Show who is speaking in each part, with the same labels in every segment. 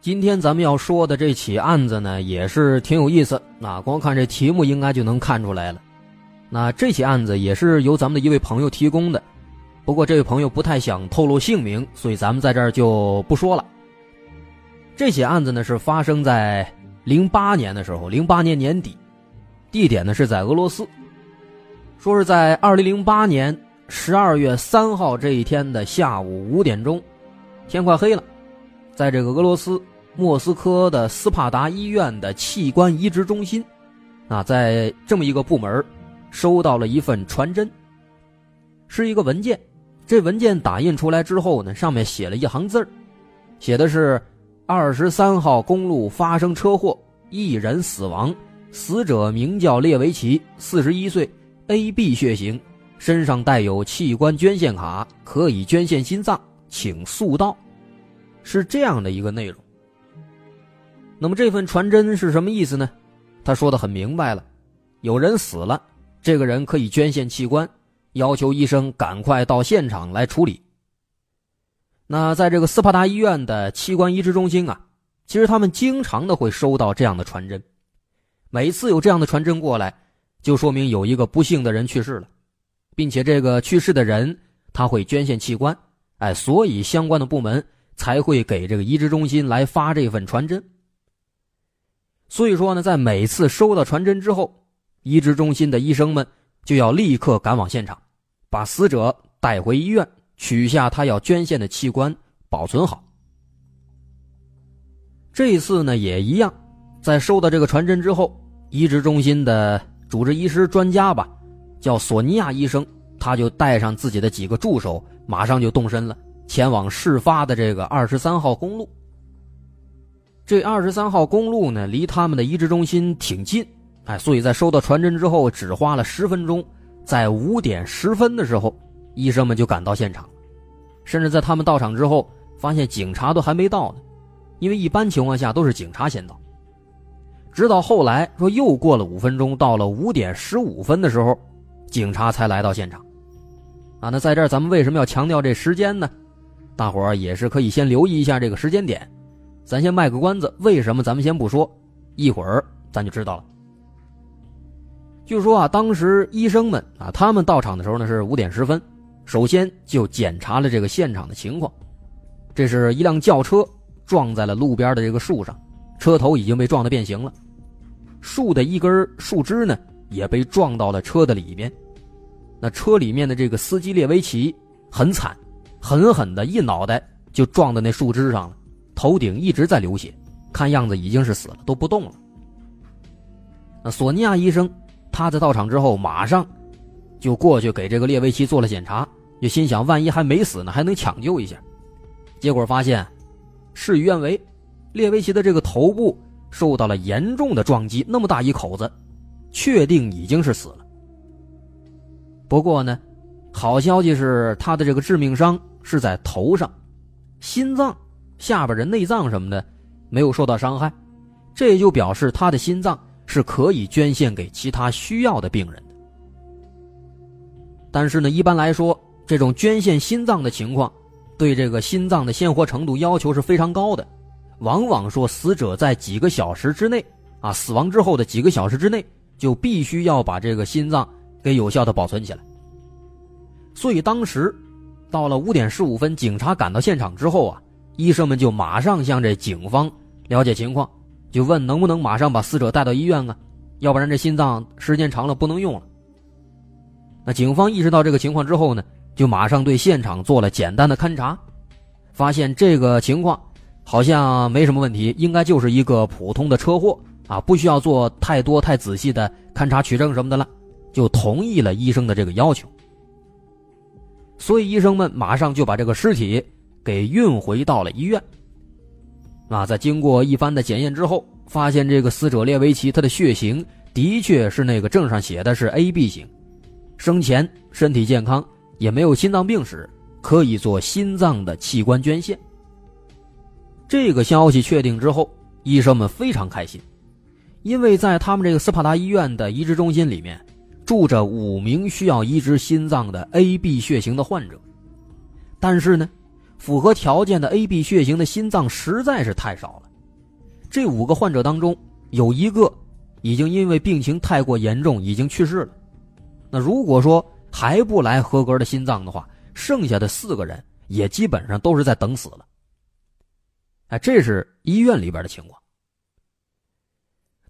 Speaker 1: 今天咱们要说的这起案子呢，也是挺有意思。那光看这题目，应该就能看出来了。那这起案子也是由咱们的一位朋友提供的，不过这位朋友不太想透露姓名，所以咱们在这儿就不说了。这起案子呢是发生在零八年的时候，零八年年底，地点呢是在俄罗斯。说是在二零零八年十二月三号这一天的下午五点钟，天快黑了。在这个俄罗斯莫斯科的斯帕达医院的器官移植中心，啊，在这么一个部门，收到了一份传真，是一个文件。这文件打印出来之后呢，上面写了一行字写的是：二十三号公路发生车祸，一人死亡，死者名叫列维奇，四十一岁，A B 血型，身上带有器官捐献卡，可以捐献心脏，请速到。是这样的一个内容。那么这份传真是什么意思呢？他说的很明白了，有人死了，这个人可以捐献器官，要求医生赶快到现场来处理。那在这个斯帕达医院的器官移植中心啊，其实他们经常的会收到这样的传真，每次有这样的传真过来，就说明有一个不幸的人去世了，并且这个去世的人他会捐献器官，哎，所以相关的部门。才会给这个移植中心来发这份传真。所以说呢，在每次收到传真之后，移植中心的医生们就要立刻赶往现场，把死者带回医院，取下他要捐献的器官，保存好。这一次呢也一样，在收到这个传真之后，移植中心的主治医师专家吧，叫索尼娅医生，他就带上自己的几个助手，马上就动身了。前往事发的这个二十三号公路。这二十三号公路呢，离他们的移植中心挺近，哎，所以在收到传真之后，只花了十分钟，在五点十分的时候，医生们就赶到现场，甚至在他们到场之后，发现警察都还没到呢，因为一般情况下都是警察先到。直到后来说又过了五分钟，到了五点十五分的时候，警察才来到现场。啊，那在这儿咱们为什么要强调这时间呢？大伙儿也是可以先留意一下这个时间点，咱先卖个关子。为什么咱们先不说？一会儿咱就知道了。据说啊，当时医生们啊，他们到场的时候呢是五点十分，首先就检查了这个现场的情况。这是一辆轿车撞在了路边的这个树上，车头已经被撞得变形了，树的一根树枝呢也被撞到了车的里边。那车里面的这个司机列维奇很惨。狠狠的一脑袋就撞到那树枝上了，头顶一直在流血，看样子已经是死了，都不动了。那索尼娅医生他在到场之后，马上就过去给这个列维奇做了检查，就心想万一还没死呢，还能抢救一下。结果发现事与愿违，列维奇的这个头部受到了严重的撞击，那么大一口子，确定已经是死了。不过呢，好消息是他的这个致命伤。是在头上，心脏、下边的内脏什么的没有受到伤害，这也就表示他的心脏是可以捐献给其他需要的病人的。但是呢，一般来说，这种捐献心脏的情况，对这个心脏的鲜活程度要求是非常高的，往往说死者在几个小时之内啊，死亡之后的几个小时之内，就必须要把这个心脏给有效的保存起来。所以当时。到了五点十五分，警察赶到现场之后啊，医生们就马上向这警方了解情况，就问能不能马上把死者带到医院啊，要不然这心脏时间长了不能用了。那警方意识到这个情况之后呢，就马上对现场做了简单的勘查，发现这个情况好像没什么问题，应该就是一个普通的车祸啊，不需要做太多太仔细的勘查取证什么的了，就同意了医生的这个要求。所以医生们马上就把这个尸体给运回到了医院。那，在经过一番的检验之后，发现这个死者列维奇他的血型的确是那个证上写的是 AB 型，生前身体健康，也没有心脏病史，可以做心脏的器官捐献。这个消息确定之后，医生们非常开心，因为在他们这个斯帕达医院的移植中心里面，住着五名需要移植心脏的 AB 血型的患者，但是呢，符合条件的 AB 血型的心脏实在是太少了。这五个患者当中，有一个已经因为病情太过严重，已经去世了。那如果说还不来合格的心脏的话，剩下的四个人也基本上都是在等死了。哎，这是医院里边的情况。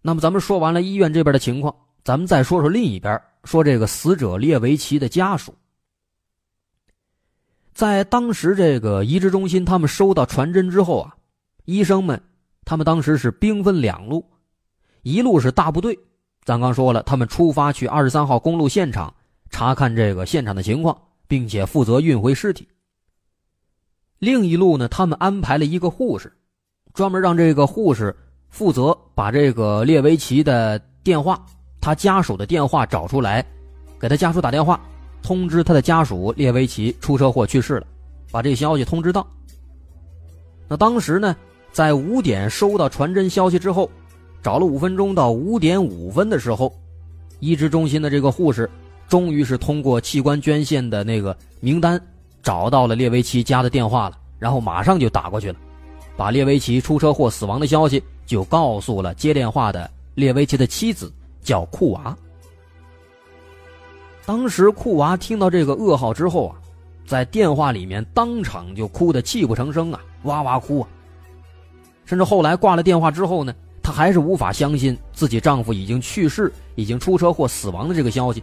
Speaker 1: 那么咱们说完了医院这边的情况，咱们再说说另一边，说这个死者列维奇的家属。在当时这个移植中心，他们收到传真之后啊，医生们他们当时是兵分两路，一路是大部队，咱刚说了，他们出发去二十三号公路现场查看这个现场的情况，并且负责运回尸体。另一路呢，他们安排了一个护士，专门让这个护士负责把这个列维奇的电话、他家属的电话找出来，给他家属打电话，通知他的家属列维奇出车祸去世了，把这消息通知到。那当时呢，在五点收到传真消息之后，找了五分钟，到五点五分的时候，移植中心的这个护士终于是通过器官捐献的那个名单。找到了列维奇家的电话了，然后马上就打过去了，把列维奇出车祸死亡的消息就告诉了接电话的列维奇的妻子，叫库娃。当时库娃听到这个噩耗之后啊，在电话里面当场就哭得泣不成声啊，哇哇哭啊。甚至后来挂了电话之后呢，她还是无法相信自己丈夫已经去世、已经出车祸死亡的这个消息，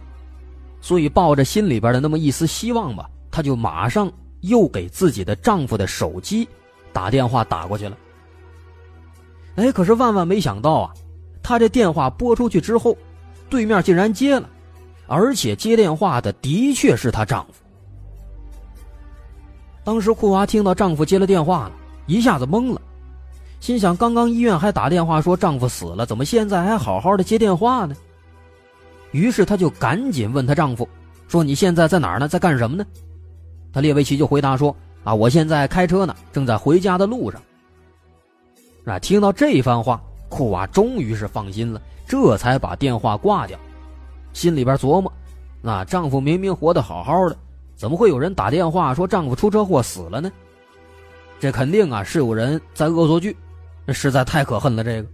Speaker 1: 所以抱着心里边的那么一丝希望吧。她就马上又给自己的丈夫的手机打电话打过去了。哎，可是万万没想到啊，她这电话拨出去之后，对面竟然接了，而且接电话的的确是她丈夫。当时库娃听到丈夫接了电话了，一下子懵了，心想：刚刚医院还打电话说丈夫死了，怎么现在还好好的接电话呢？于是她就赶紧问她丈夫说：“你现在在哪儿呢？在干什么呢？”她列维奇就回答说：“啊，我现在开车呢，正在回家的路上。”啊，听到这番话，库娃终于是放心了，这才把电话挂掉，心里边琢磨：那丈夫明明活得好好的，怎么会有人打电话说丈夫出车祸死了呢？这肯定啊是有人在恶作剧，实在太可恨了。这个，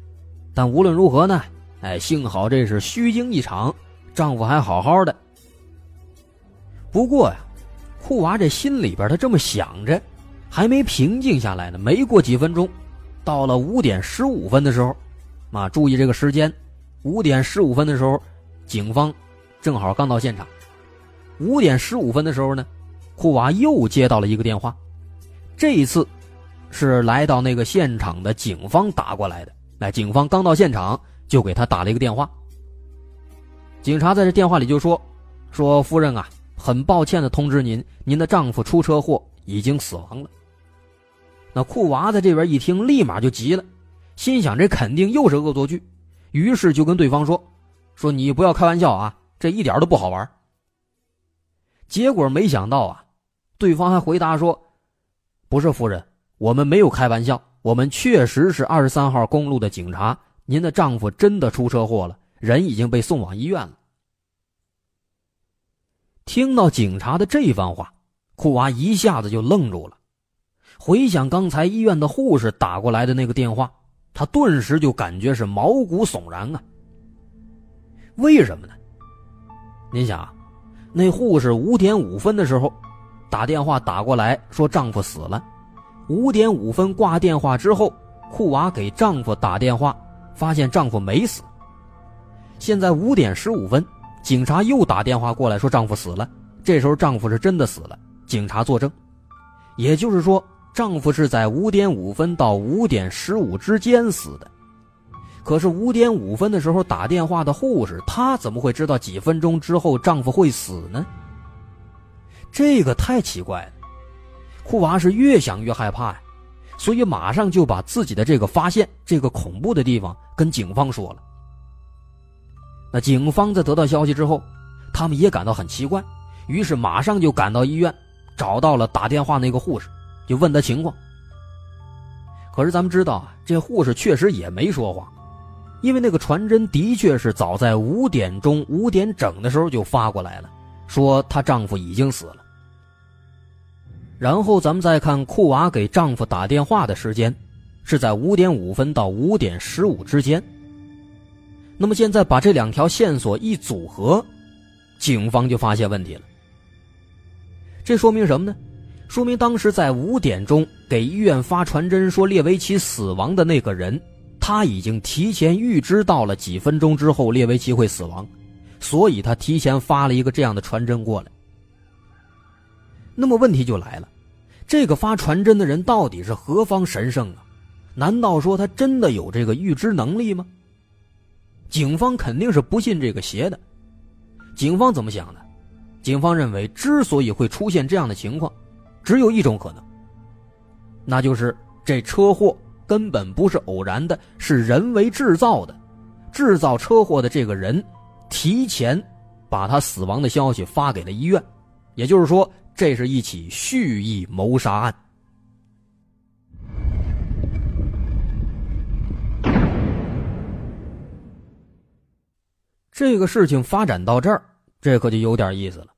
Speaker 1: 但无论如何呢，哎，幸好这是虚惊一场，丈夫还好好的。不过呀。库娃这心里边，他这么想着，还没平静下来呢。没过几分钟，到了五点十五分的时候，啊，注意这个时间，五点十五分的时候，警方正好刚到现场。五点十五分的时候呢，库娃又接到了一个电话，这一次是来到那个现场的警方打过来的。那，警方刚到现场就给他打了一个电话。警察在这电话里就说：“说夫人啊。”很抱歉的通知您，您的丈夫出车祸已经死亡了。那库娃在这边一听，立马就急了，心想这肯定又是恶作剧，于是就跟对方说：“说你不要开玩笑啊，这一点都不好玩。”结果没想到啊，对方还回答说：“不是夫人，我们没有开玩笑，我们确实是二十三号公路的警察，您的丈夫真的出车祸了，人已经被送往医院了。”听到警察的这番话，库娃一下子就愣住了。回想刚才医院的护士打过来的那个电话，他顿时就感觉是毛骨悚然啊。为什么呢？您想啊，那护士五点五分的时候打电话打过来，说丈夫死了。五点五分挂电话之后，库娃给丈夫打电话，发现丈夫没死。现在五点十五分。警察又打电话过来，说丈夫死了。这时候丈夫是真的死了，警察作证。也就是说，丈夫是在五点五分到五点十五之间死的。可是五点五分的时候打电话的护士，她怎么会知道几分钟之后丈夫会死呢？这个太奇怪了。库娃是越想越害怕呀，所以马上就把自己的这个发现、这个恐怖的地方跟警方说了。那警方在得到消息之后，他们也感到很奇怪，于是马上就赶到医院，找到了打电话那个护士，就问他情况。可是咱们知道啊，这护士确实也没说谎，因为那个传真的确是早在五点钟五点整的时候就发过来了，说她丈夫已经死了。然后咱们再看库娃给丈夫打电话的时间，是在五点五分到五点十五之间。那么现在把这两条线索一组合，警方就发现问题了。这说明什么呢？说明当时在五点钟给医院发传真说列维奇死亡的那个人，他已经提前预知到了几分钟之后列维奇会死亡，所以他提前发了一个这样的传真过来。那么问题就来了，这个发传真的人到底是何方神圣啊？难道说他真的有这个预知能力吗？警方肯定是不信这个邪的。警方怎么想的？警方认为，之所以会出现这样的情况。只有一种可能，那就是这车祸根本不是偶然的，是人为制造的。制造车祸的这个人，提前把他死亡的消息发给了医院，也就是说，这是一起蓄意谋杀案。这个事情发展到这儿，这可就有点意思了。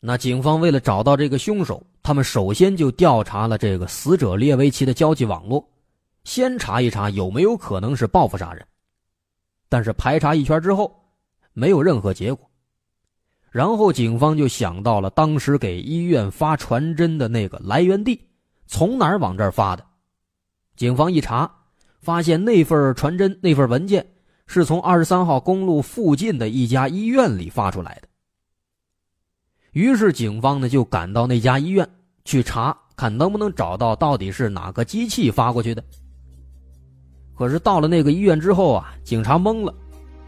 Speaker 1: 那警方为了找到这个凶手，他们首先就调查了这个死者列维奇的交际网络，先查一查有没有可能是报复杀人。但是排查一圈之后，没有任何结果。然后警方就想到了当时给医院发传真的那个来源地，从哪儿往这儿发的？警方一查，发现那份传真、那份文件是从二十三号公路附近的一家医院里发出来的。于是，警方呢就赶到那家医院去查，看能不能找到到底是哪个机器发过去的。可是到了那个医院之后啊，警察懵了，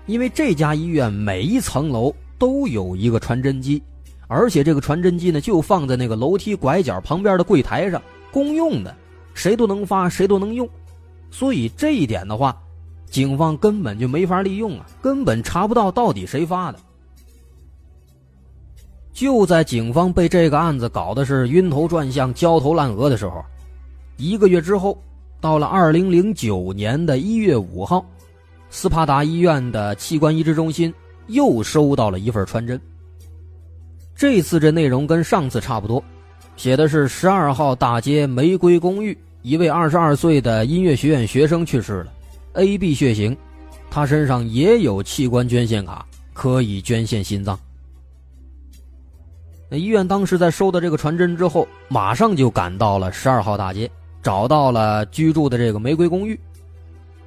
Speaker 1: 因为这家医院每一层楼都有一个传真机，而且这个传真机呢就放在那个楼梯拐角旁边的柜台上，公用的，谁都能发，谁都能用。所以这一点的话，警方根本就没法利用啊，根本查不到到底谁发的。就在警方被这个案子搞得是晕头转向、焦头烂额的时候，一个月之后，到了二零零九年的一月五号，斯帕达医院的器官移植中心又收到了一份传真。这次这内容跟上次差不多，写的是十二号大街玫瑰公寓一位二十二岁的音乐学院学生去世了，AB 血型，他身上也有器官捐献卡，可以捐献心脏。那医院当时在收到这个传真之后，马上就赶到了十二号大街，找到了居住的这个玫瑰公寓。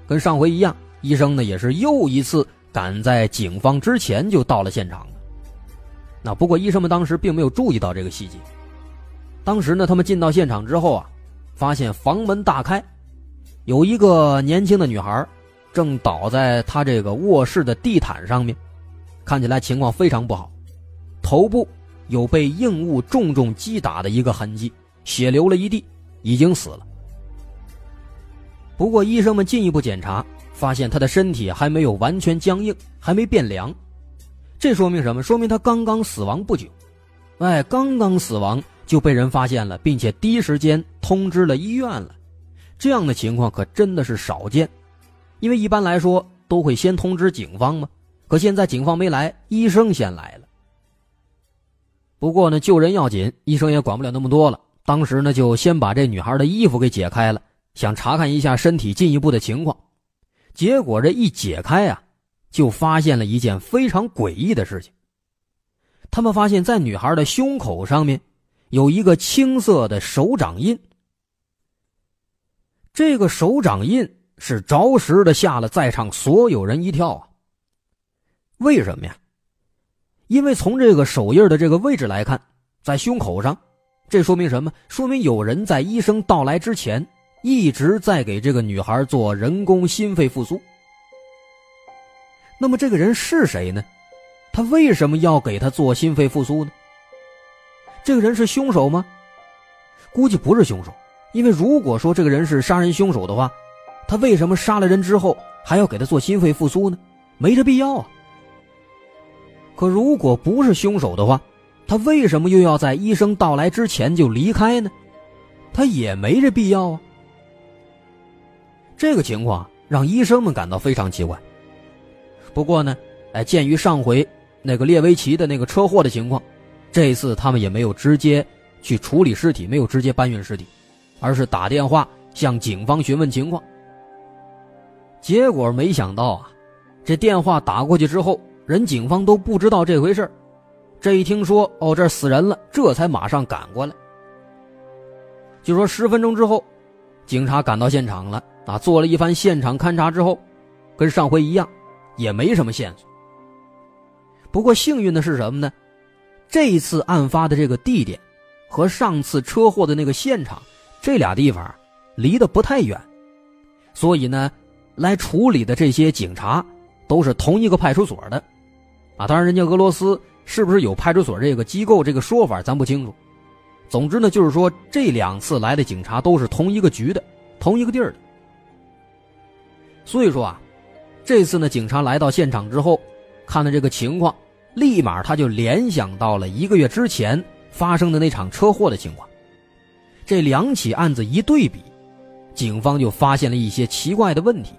Speaker 1: 跟上回一样，医生呢也是又一次赶在警方之前就到了现场。那不过医生们当时并没有注意到这个细节。当时呢，他们进到现场之后啊，发现房门大开，有一个年轻的女孩正倒在她这个卧室的地毯上面，看起来情况非常不好，头部。有被硬物重重击打的一个痕迹，血流了一地，已经死了。不过医生们进一步检查，发现他的身体还没有完全僵硬，还没变凉。这说明什么？说明他刚刚死亡不久。哎，刚刚死亡就被人发现了，并且第一时间通知了医院了。这样的情况可真的是少见，因为一般来说都会先通知警方嘛。可现在警方没来，医生先来了。不过呢，救人要紧，医生也管不了那么多了。当时呢，就先把这女孩的衣服给解开了，想查看一下身体进一步的情况。结果这一解开啊，就发现了一件非常诡异的事情。他们发现，在女孩的胸口上面有一个青色的手掌印。这个手掌印是着实的吓了在场所有人一跳啊！为什么呀？因为从这个手印的这个位置来看，在胸口上，这说明什么？说明有人在医生到来之前一直在给这个女孩做人工心肺复苏。那么这个人是谁呢？他为什么要给他做心肺复苏呢？这个人是凶手吗？估计不是凶手，因为如果说这个人是杀人凶手的话，他为什么杀了人之后还要给他做心肺复苏呢？没这必要啊。可如果不是凶手的话，他为什么又要在医生到来之前就离开呢？他也没这必要啊。这个情况让医生们感到非常奇怪。不过呢，哎，鉴于上回那个列维奇的那个车祸的情况，这次他们也没有直接去处理尸体，没有直接搬运尸体，而是打电话向警方询问情况。结果没想到啊，这电话打过去之后，人警方都不知道这回事这一听说哦，这死人了，这才马上赶过来。就说十分钟之后，警察赶到现场了啊，做了一番现场勘查之后，跟上回一样，也没什么线索。不过幸运的是什么呢？这一次案发的这个地点，和上次车祸的那个现场，这俩地方离得不太远，所以呢，来处理的这些警察都是同一个派出所的，啊，当然人家俄罗斯。是不是有派出所这个机构这个说法，咱不清楚。总之呢，就是说这两次来的警察都是同一个局的，同一个地儿的。所以说啊，这次呢，警察来到现场之后，看到这个情况，立马他就联想到了一个月之前发生的那场车祸的情况。这两起案子一对比，警方就发现了一些奇怪的问题。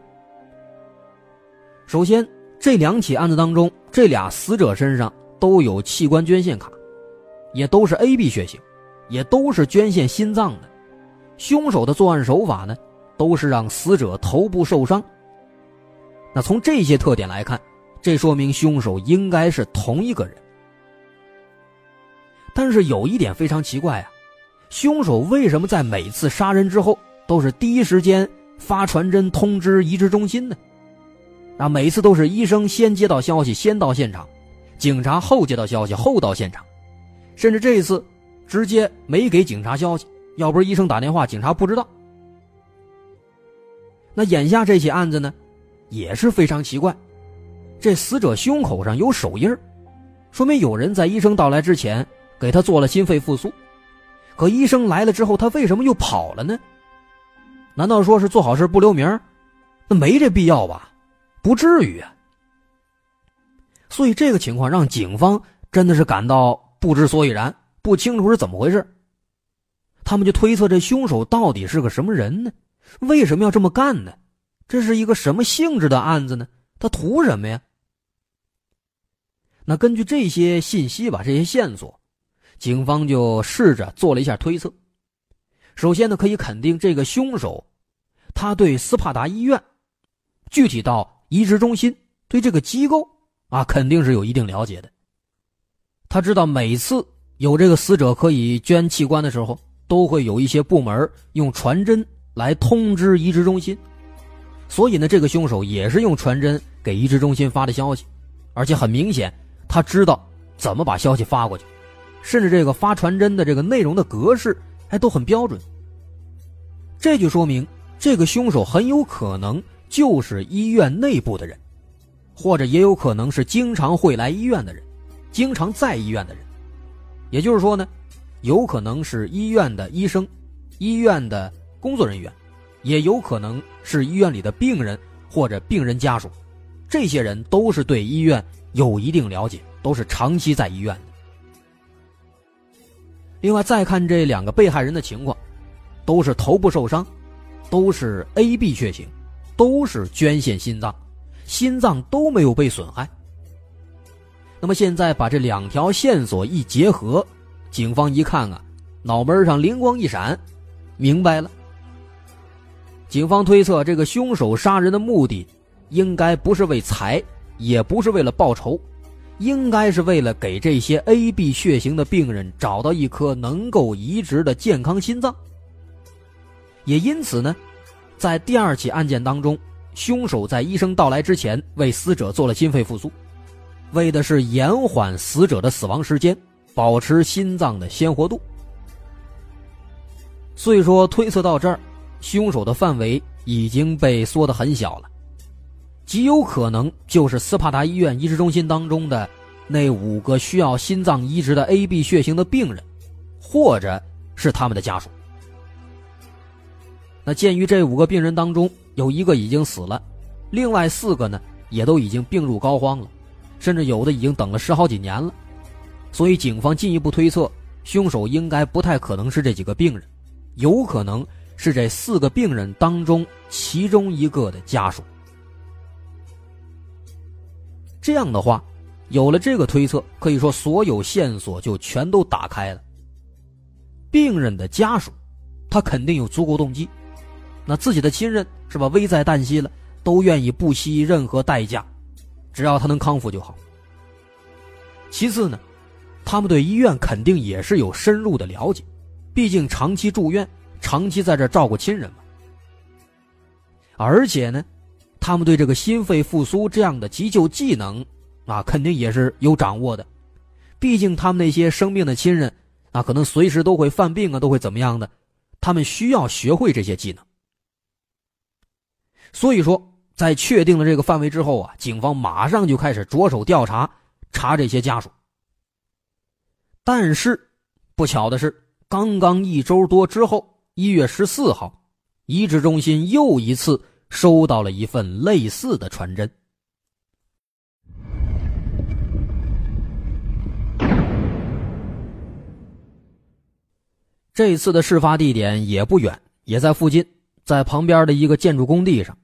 Speaker 1: 首先，这两起案子当中，这俩死者身上。都有器官捐献卡，也都是 AB 血型，也都是捐献心脏的。凶手的作案手法呢，都是让死者头部受伤。那从这些特点来看，这说明凶手应该是同一个人。但是有一点非常奇怪啊，凶手为什么在每次杀人之后都是第一时间发传真通知移植中心呢？啊，每次都是医生先接到消息，先到现场。警察后接到消息，后到现场，甚至这一次直接没给警察消息。要不是医生打电话，警察不知道。那眼下这起案子呢，也是非常奇怪。这死者胸口上有手印说明有人在医生到来之前给他做了心肺复苏。可医生来了之后，他为什么又跑了呢？难道说是做好事不留名？那没这必要吧？不至于啊。所以这个情况让警方真的是感到不知所以然，不清楚是怎么回事。他们就推测这凶手到底是个什么人呢？为什么要这么干呢？这是一个什么性质的案子呢？他图什么呀？那根据这些信息吧，这些线索，警方就试着做了一下推测。首先呢，可以肯定这个凶手，他对斯帕达医院，具体到移植中心，对这个机构。啊，肯定是有一定了解的。他知道每次有这个死者可以捐器官的时候，都会有一些部门用传真来通知移植中心，所以呢，这个凶手也是用传真给移植中心发的消息，而且很明显，他知道怎么把消息发过去，甚至这个发传真的这个内容的格式还都很标准。这就说明这个凶手很有可能就是医院内部的人。或者也有可能是经常会来医院的人，经常在医院的人，也就是说呢，有可能是医院的医生、医院的工作人员，也有可能是医院里的病人或者病人家属，这些人都是对医院有一定了解，都是长期在医院的。另外，再看这两个被害人的情况，都是头部受伤，都是 AB 血型，都是捐献心脏。心脏都没有被损害。那么现在把这两条线索一结合，警方一看啊，脑门上灵光一闪，明白了。警方推测，这个凶手杀人的目的，应该不是为财，也不是为了报仇，应该是为了给这些 AB 血型的病人找到一颗能够移植的健康心脏。也因此呢，在第二起案件当中。凶手在医生到来之前为死者做了心肺复苏，为的是延缓死者的死亡时间，保持心脏的鲜活度。所以说，推测到这儿，凶手的范围已经被缩得很小了，极有可能就是斯帕达医院移植中心当中的那五个需要心脏移植的 AB 血型的病人，或者是他们的家属。那鉴于这五个病人当中，有一个已经死了，另外四个呢也都已经病入膏肓了，甚至有的已经等了十好几年了。所以，警方进一步推测，凶手应该不太可能是这几个病人，有可能是这四个病人当中其中一个的家属。这样的话，有了这个推测，可以说所有线索就全都打开了。病人的家属，他肯定有足够动机，那自己的亲人是吧？危在旦夕了，都愿意不惜任何代价，只要他能康复就好。其次呢，他们对医院肯定也是有深入的了解，毕竟长期住院，长期在这照顾亲人嘛。而且呢，他们对这个心肺复苏这样的急救技能，啊，肯定也是有掌握的，毕竟他们那些生病的亲人。那可能随时都会犯病啊，都会怎么样的？他们需要学会这些技能。所以说，在确定了这个范围之后啊，警方马上就开始着手调查，查这些家属。但是，不巧的是，刚刚一周多之后，一月十四号，移植中心又一次收到了一份类似的传真。这次的事发地点也不远，也在附近，在旁边的一个建筑工地上。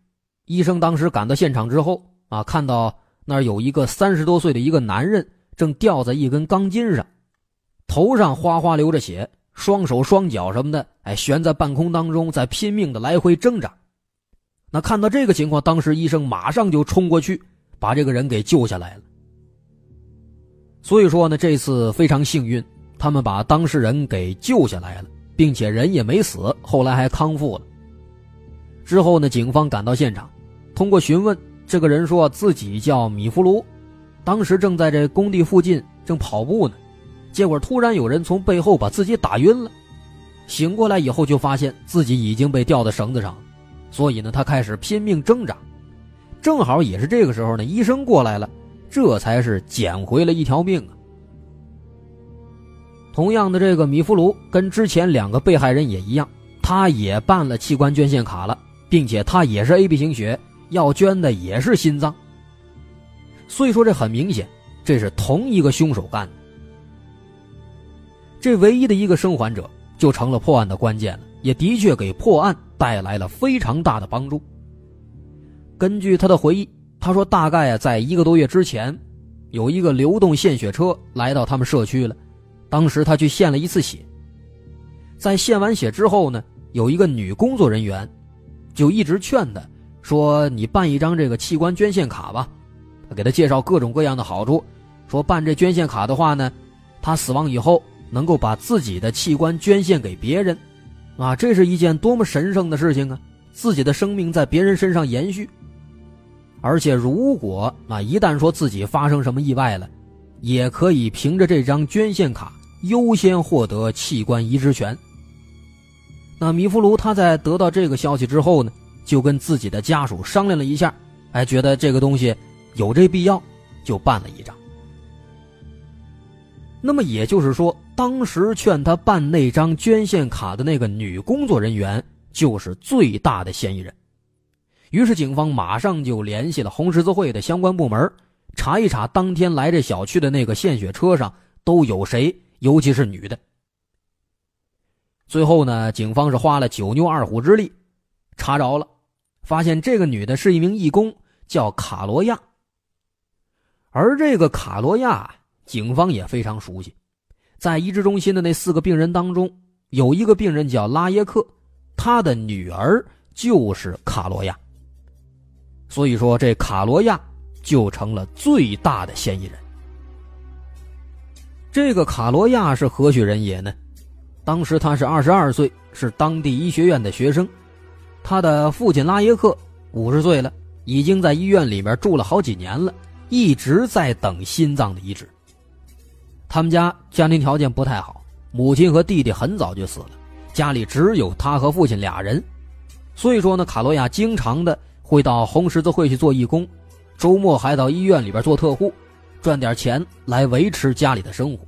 Speaker 1: 医生当时赶到现场之后啊，看到那儿有一个三十多岁的一个男人正吊在一根钢筋上，头上哗哗流着血，双手双脚什么的，哎，悬在半空当中，在拼命的来回挣扎。那看到这个情况，当时医生马上就冲过去，把这个人给救下来了。所以说呢，这次非常幸运。他们把当事人给救下来了，并且人也没死，后来还康复了。之后呢，警方赶到现场，通过询问，这个人说自己叫米弗卢，当时正在这工地附近正跑步呢，结果突然有人从背后把自己打晕了，醒过来以后就发现自己已经被吊在绳子上，所以呢，他开始拼命挣扎，正好也是这个时候呢，医生过来了，这才是捡回了一条命啊。同样的，这个米弗卢跟之前两个被害人也一样，他也办了器官捐献卡了，并且他也是 AB 型血，要捐的也是心脏。所以说，这很明显，这是同一个凶手干的。这唯一的一个生还者就成了破案的关键了，也的确给破案带来了非常大的帮助。根据他的回忆，他说大概啊，在一个多月之前，有一个流动献血车来到他们社区了。当时他去献了一次血，在献完血之后呢，有一个女工作人员，就一直劝他，说：“你办一张这个器官捐献卡吧。”给他介绍各种各样的好处，说办这捐献卡的话呢，他死亡以后能够把自己的器官捐献给别人，啊，这是一件多么神圣的事情啊！自己的生命在别人身上延续，而且如果啊一旦说自己发生什么意外了，也可以凭着这张捐献卡。优先获得器官移植权。那米福卢他在得到这个消息之后呢，就跟自己的家属商量了一下，哎，觉得这个东西有这必要，就办了一张。那么也就是说，当时劝他办那张捐献卡的那个女工作人员就是最大的嫌疑人。于是警方马上就联系了红十字会的相关部门，查一查当天来这小区的那个献血车上都有谁。尤其是女的。最后呢，警方是花了九牛二虎之力，查着了，发现这个女的是一名义工，叫卡罗亚。而这个卡罗亚，警方也非常熟悉，在移植中心的那四个病人当中，有一个病人叫拉耶克，他的女儿就是卡罗亚。所以说，这卡罗亚就成了最大的嫌疑人。这个卡罗亚是何许人也呢？当时他是二十二岁，是当地医学院的学生。他的父亲拉耶克五十岁了，已经在医院里面住了好几年了，一直在等心脏的移植。他们家家庭条件不太好，母亲和弟弟很早就死了，家里只有他和父亲俩人。所以说呢，卡罗亚经常的会到红十字会去做义工，周末还到医院里边做特护。赚点钱来维持家里的生活，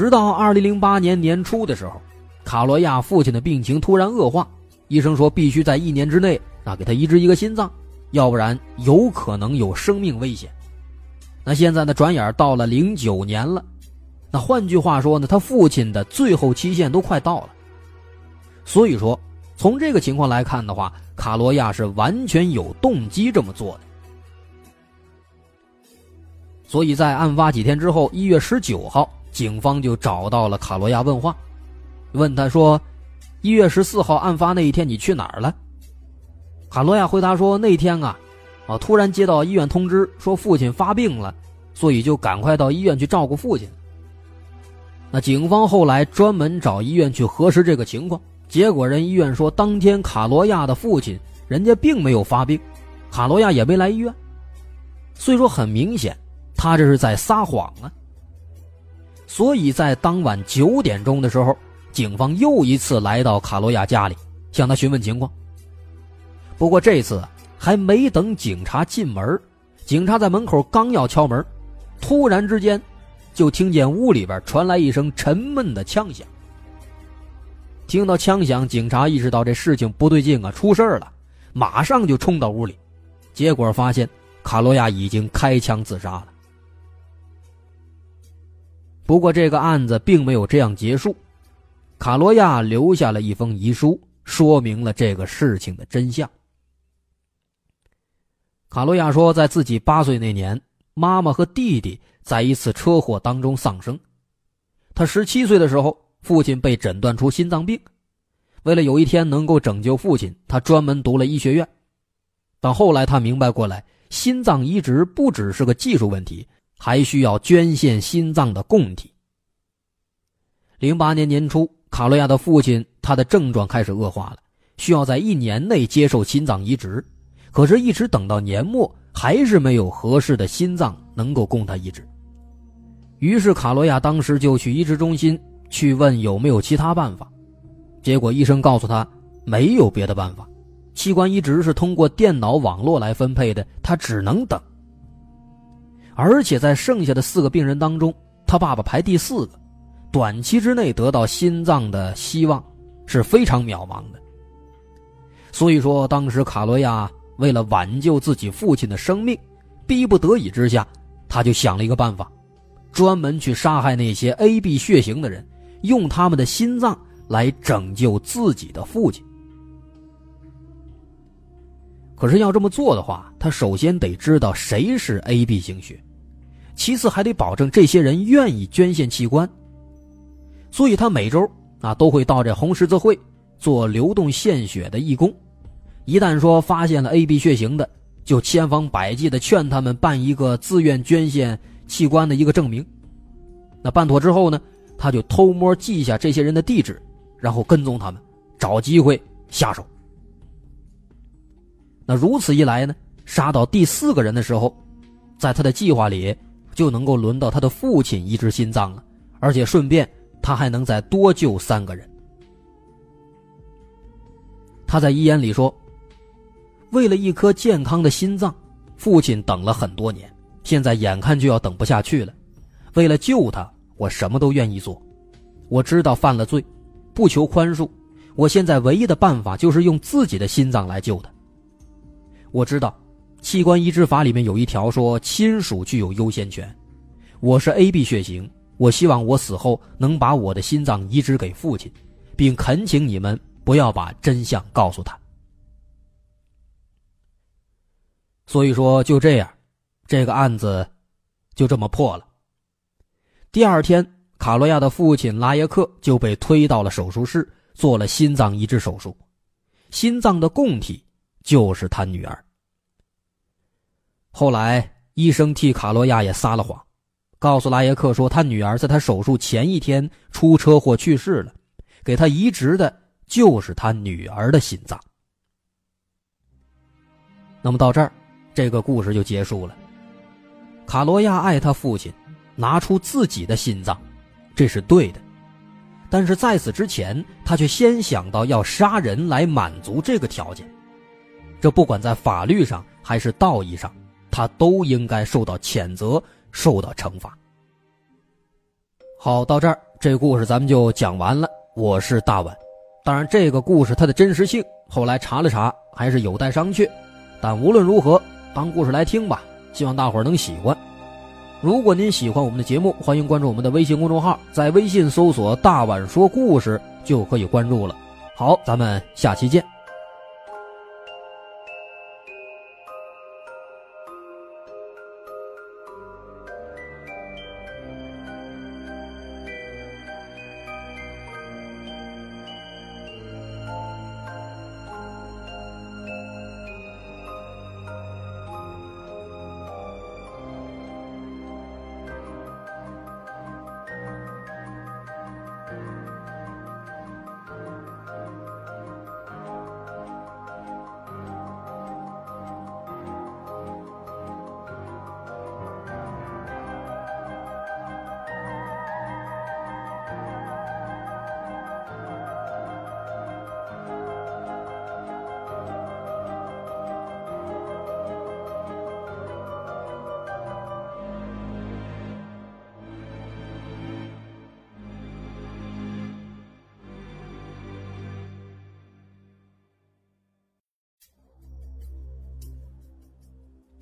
Speaker 1: 直到二零零八年年初的时候，卡罗亚父亲的病情突然恶化，医生说必须在一年之内啊给他移植一个心脏，要不然有可能有生命危险。那现在呢，转眼到了零九年了，那换句话说呢，他父亲的最后期限都快到了。所以说，从这个情况来看的话，卡罗亚是完全有动机这么做的。所以在案发几天之后，一月十九号，警方就找到了卡罗亚问话，问他说：“一月十四号案发那一天，你去哪儿了？”卡罗亚回答说：“那天啊，啊，突然接到医院通知说父亲发病了，所以就赶快到医院去照顾父亲。”那警方后来专门找医院去核实这个情况，结果人医院说，当天卡罗亚的父亲人家并没有发病，卡罗亚也没来医院，所以说很明显。他这是在撒谎啊！所以在当晚九点钟的时候，警方又一次来到卡罗亚家里，向他询问情况。不过这次还没等警察进门，警察在门口刚要敲门，突然之间，就听见屋里边传来一声沉闷的枪响。听到枪响，警察意识到这事情不对劲啊，出事了，马上就冲到屋里，结果发现卡罗亚已经开枪自杀了。不过，这个案子并没有这样结束。卡罗亚留下了一封遗书，说明了这个事情的真相。卡罗亚说，在自己八岁那年，妈妈和弟弟在一次车祸当中丧生。他十七岁的时候，父亲被诊断出心脏病。为了有一天能够拯救父亲，他专门读了医学院。但后来他明白过来，心脏移植不只是个技术问题。还需要捐献心脏的供体。零八年年初，卡罗亚的父亲他的症状开始恶化了，需要在一年内接受心脏移植。可是，一直等到年末，还是没有合适的心脏能够供他移植。于是，卡罗亚当时就去移植中心去问有没有其他办法。结果，医生告诉他没有别的办法，器官移植是通过电脑网络来分配的，他只能等。而且在剩下的四个病人当中，他爸爸排第四个，短期之内得到心脏的希望是非常渺茫的。所以说，当时卡罗亚为了挽救自己父亲的生命，逼不得已之下，他就想了一个办法，专门去杀害那些 AB 血型的人，用他们的心脏来拯救自己的父亲。可是要这么做的话，他首先得知道谁是 AB 型血。其次还得保证这些人愿意捐献器官，所以他每周啊都会到这红十字会做流动献血的义工。一旦说发现了 AB 血型的，就千方百计的劝他们办一个自愿捐献器官的一个证明。那办妥之后呢，他就偷摸记下这些人的地址，然后跟踪他们，找机会下手。那如此一来呢，杀到第四个人的时候，在他的计划里。就能够轮到他的父亲移植心脏了，而且顺便他还能再多救三个人。他在遗言里说：“为了一颗健康的心脏，父亲等了很多年，现在眼看就要等不下去了。为了救他，我什么都愿意做。我知道犯了罪，不求宽恕。我现在唯一的办法就是用自己的心脏来救他。我知道。”器官移植法里面有一条说，亲属具有优先权。我是 AB 血型，我希望我死后能把我的心脏移植给父亲，并恳请你们不要把真相告诉他。所以说，就这样，这个案子就这么破了。第二天，卡罗亚的父亲拉耶克就被推到了手术室，做了心脏移植手术，心脏的供体就是他女儿。后来，医生替卡罗亚也撒了谎，告诉拉耶克说，他女儿在他手术前一天出车祸去世了，给他移植的就是他女儿的心脏。那么到这儿，这个故事就结束了。卡罗亚爱他父亲，拿出自己的心脏，这是对的，但是在此之前，他却先想到要杀人来满足这个条件，这不管在法律上还是道义上。他都应该受到谴责，受到惩罚。好，到这儿，这故事咱们就讲完了。我是大碗，当然，这个故事它的真实性，后来查了查，还是有待商榷。但无论如何，当故事来听吧。希望大伙儿能喜欢。如果您喜欢我们的节目，欢迎关注我们的微信公众号，在微信搜索“大碗说故事”就可以关注了。好，咱们下期见。